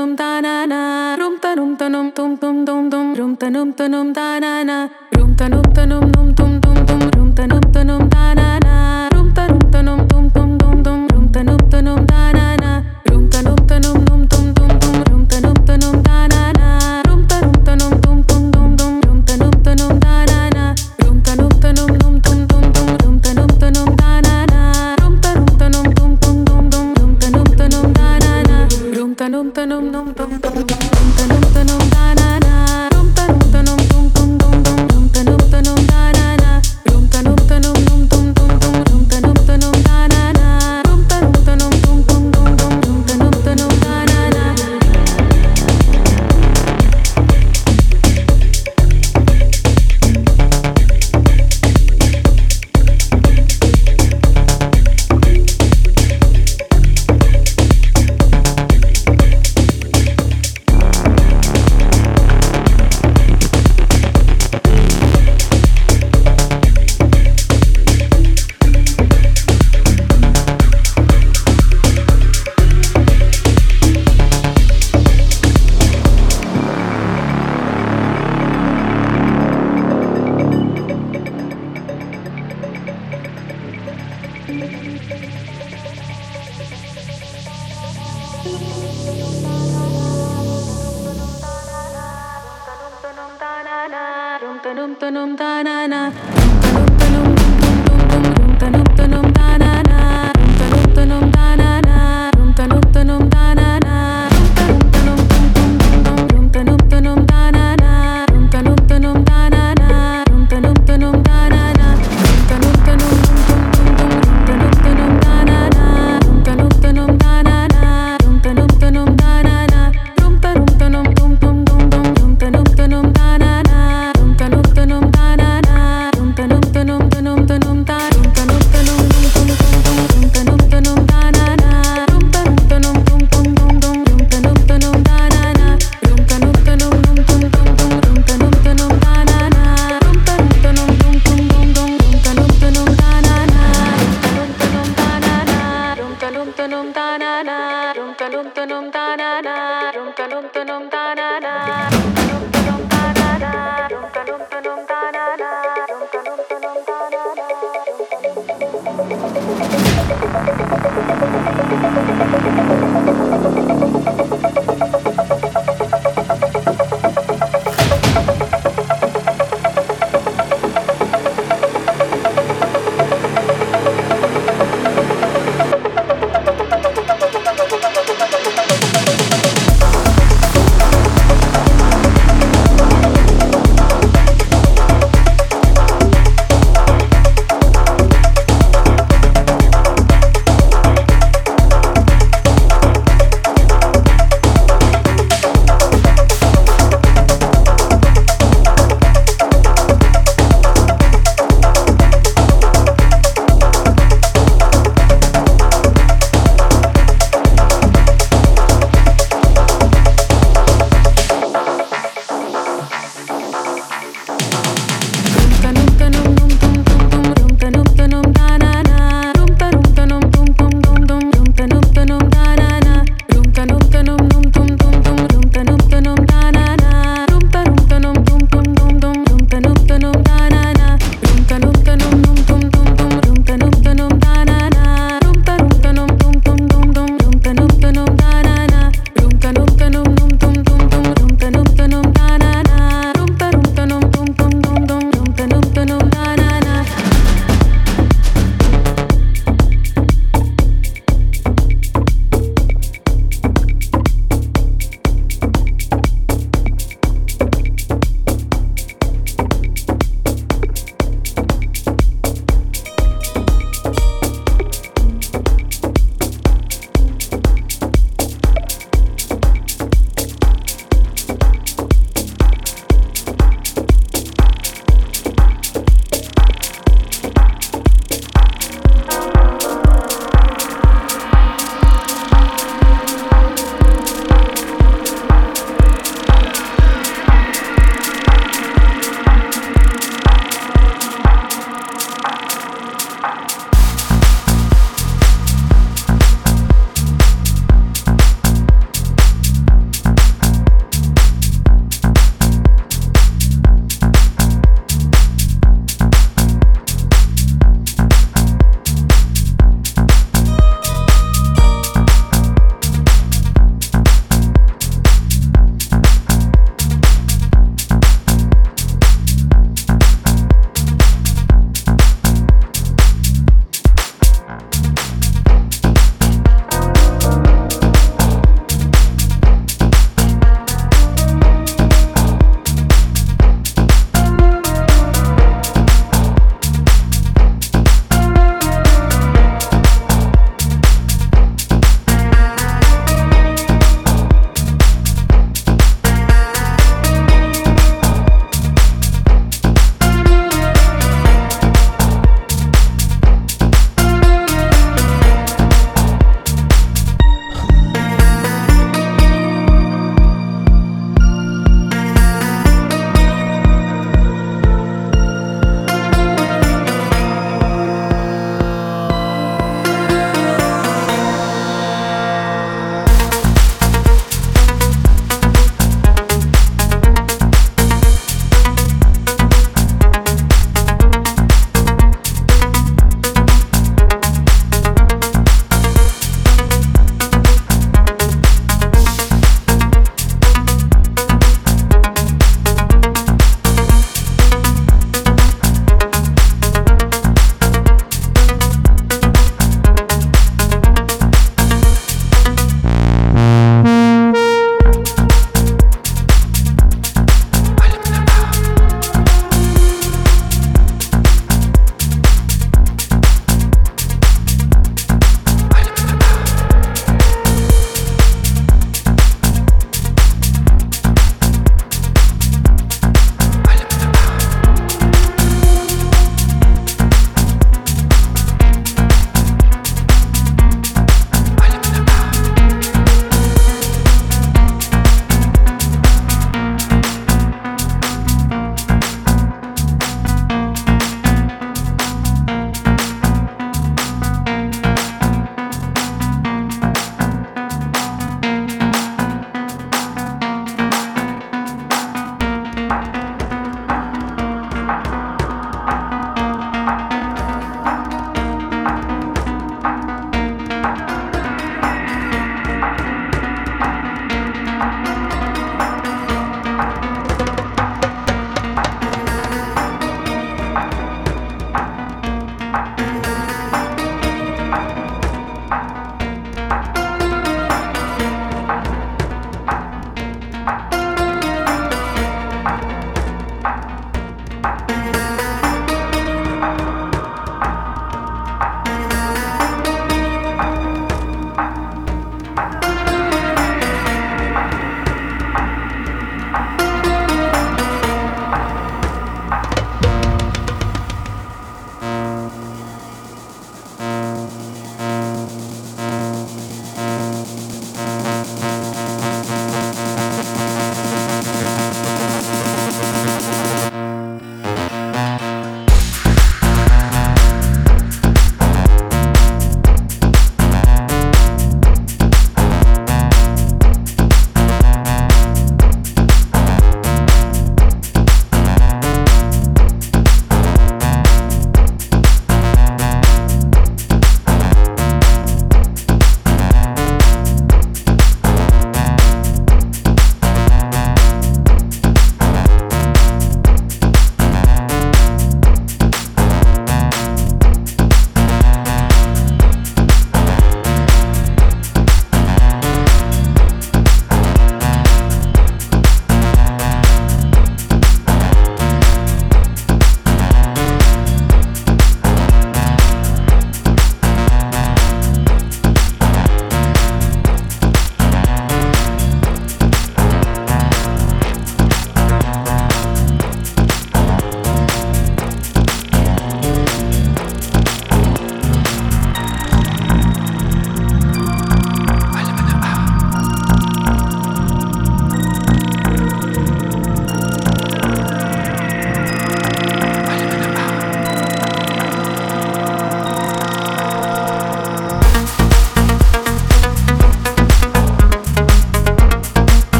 tanum tanana rum tanum tanum tum tum dum dum rum tanum tanum tanana rum tanum tanum num tum tum tum rum tanum tanum tanana num num bum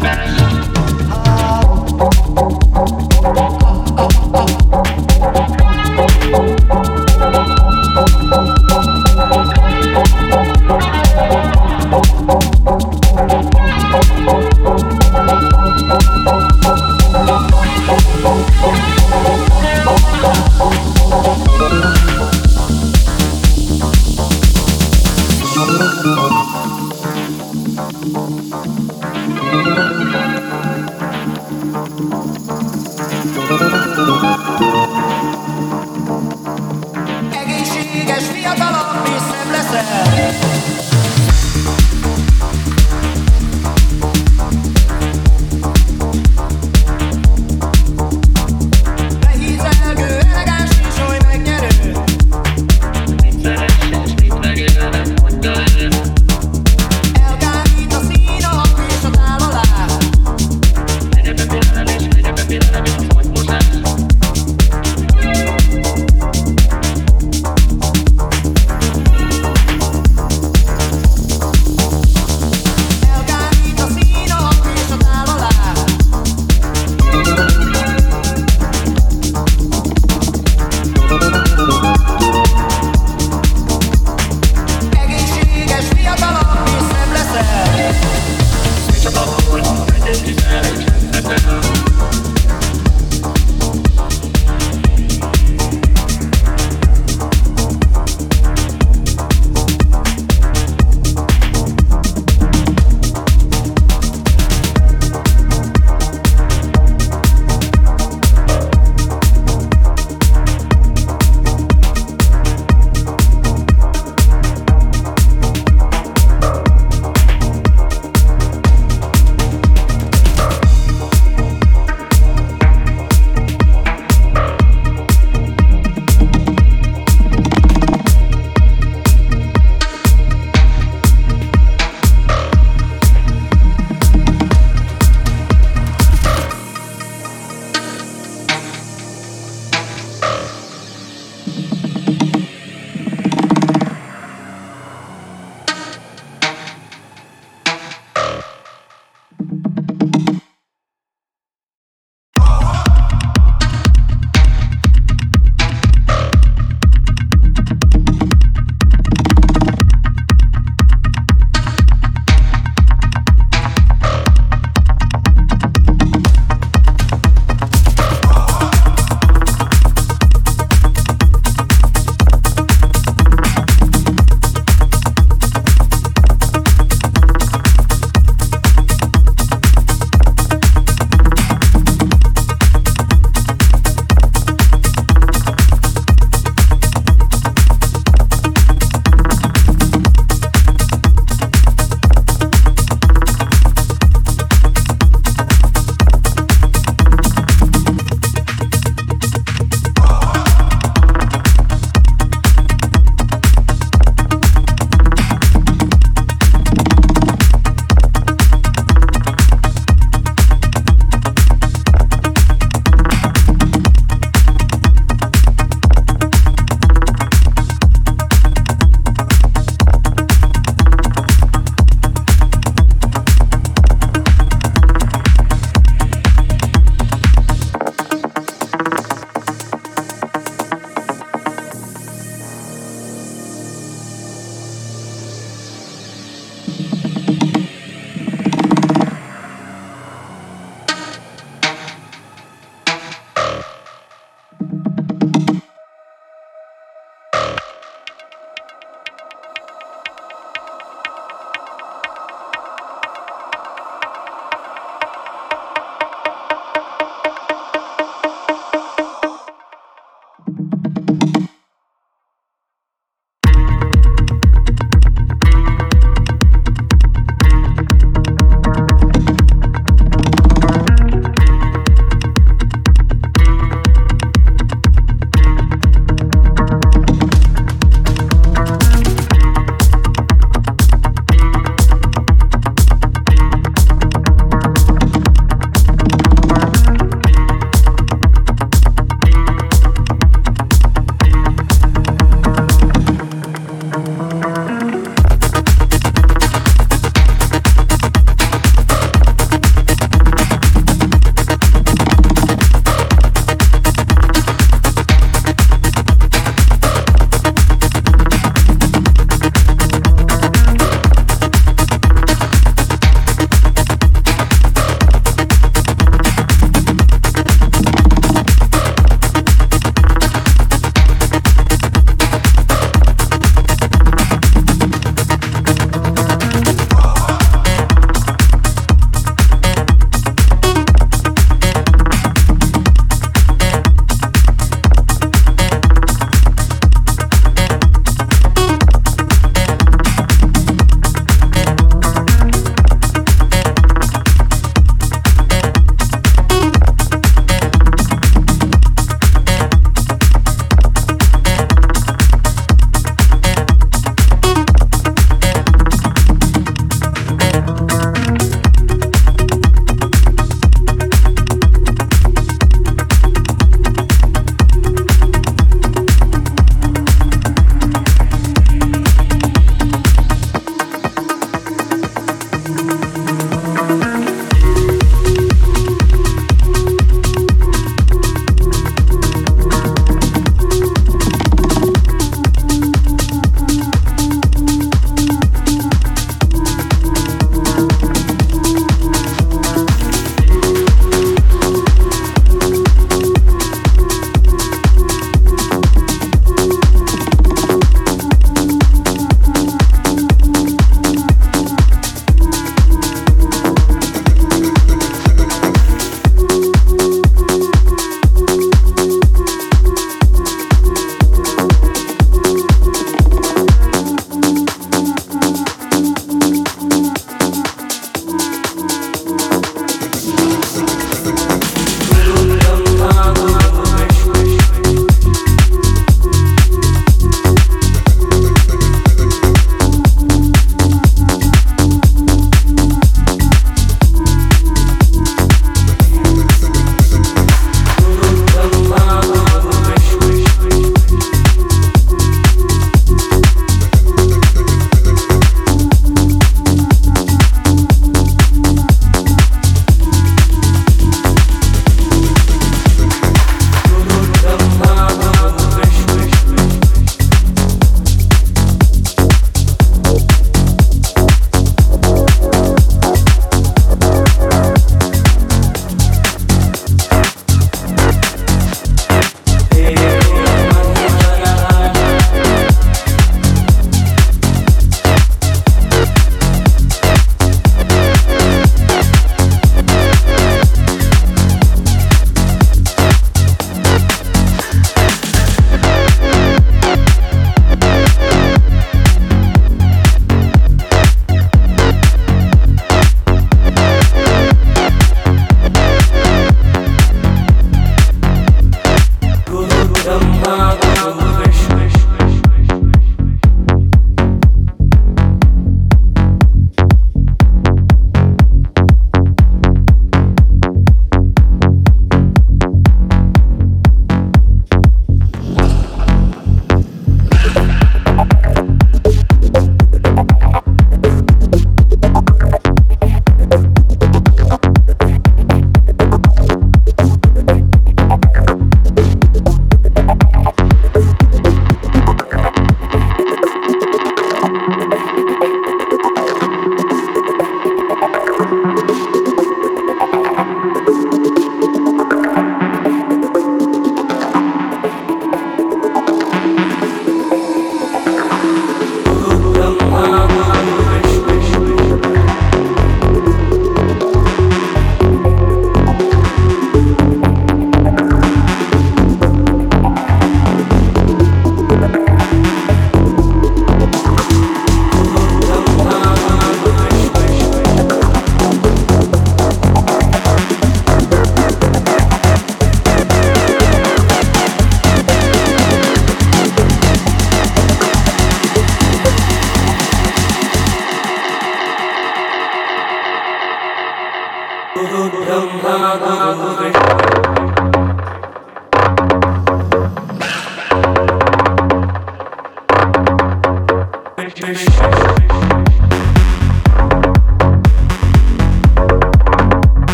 is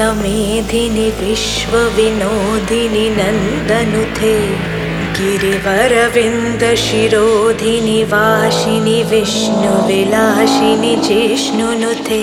नन्दितमेधिनि विश्वविनोदिनि नन्दनुथे गिरिवरविन्दशिरोधिनि वासिनि विष्णुविलासिनि जिष्णुनुते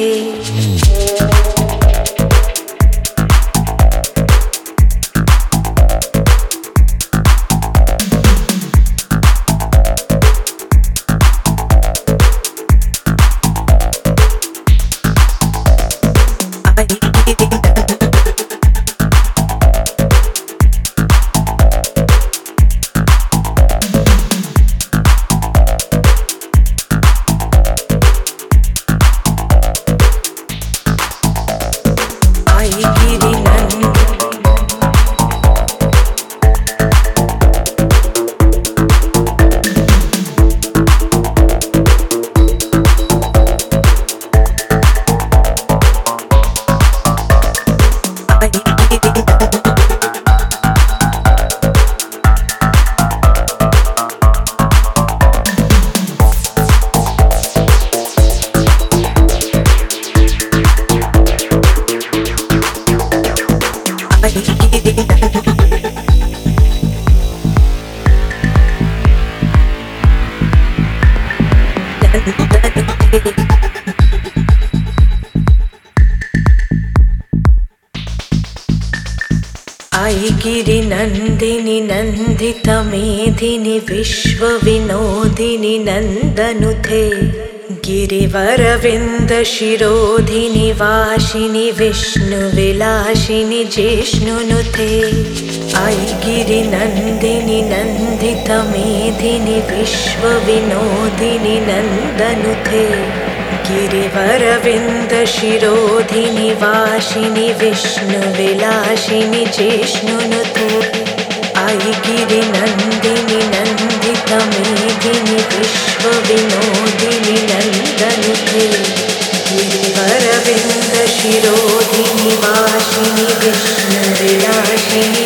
विश्वविनोदिनि नन्दनुथे गिरिवरविन्दशिरोधिनि वासिनि विष्णुविलासिनि जिष्णुनुते I गिरिनन्दिनि नन्दितमेधिनि विश्वविनोदिनि नन्दनुते गिरिवरविन्दशिरोधिनि वासिनि विष्णुविलासिनि जिष्णुनुते I गिरिनन्दिनि नन्दितमेधिनि विश्वविनोदिनि नन्दनुते वाशिनी वासिनि विष्णुविलासिनि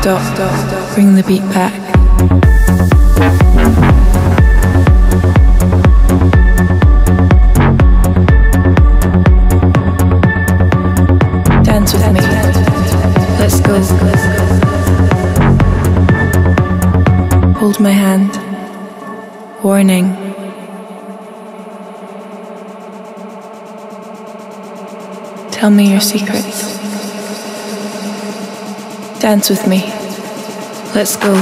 Stop. Stop. Bring the beat back. Dance with me. Let's go. Hold my hand. Warning. Tell me your secrets. Dance with me. Let's go.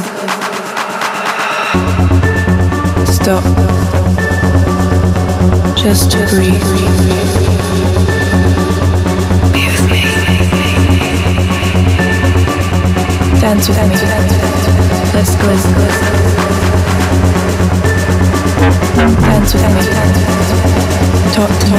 Stop. Just to breathe. Be with me. Dance with me. Let's go. Dance with me. Talk to me.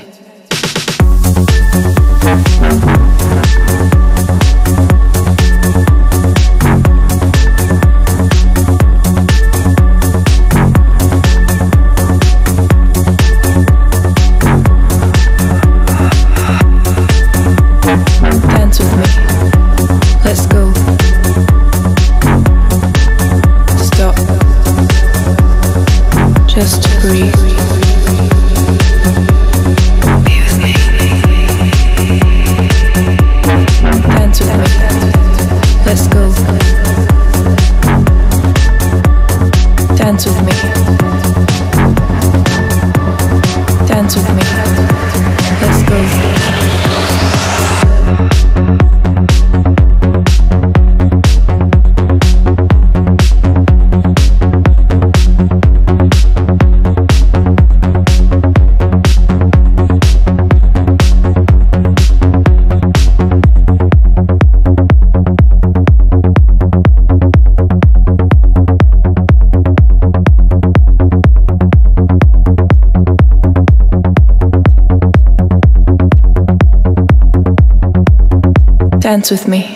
Dance with me.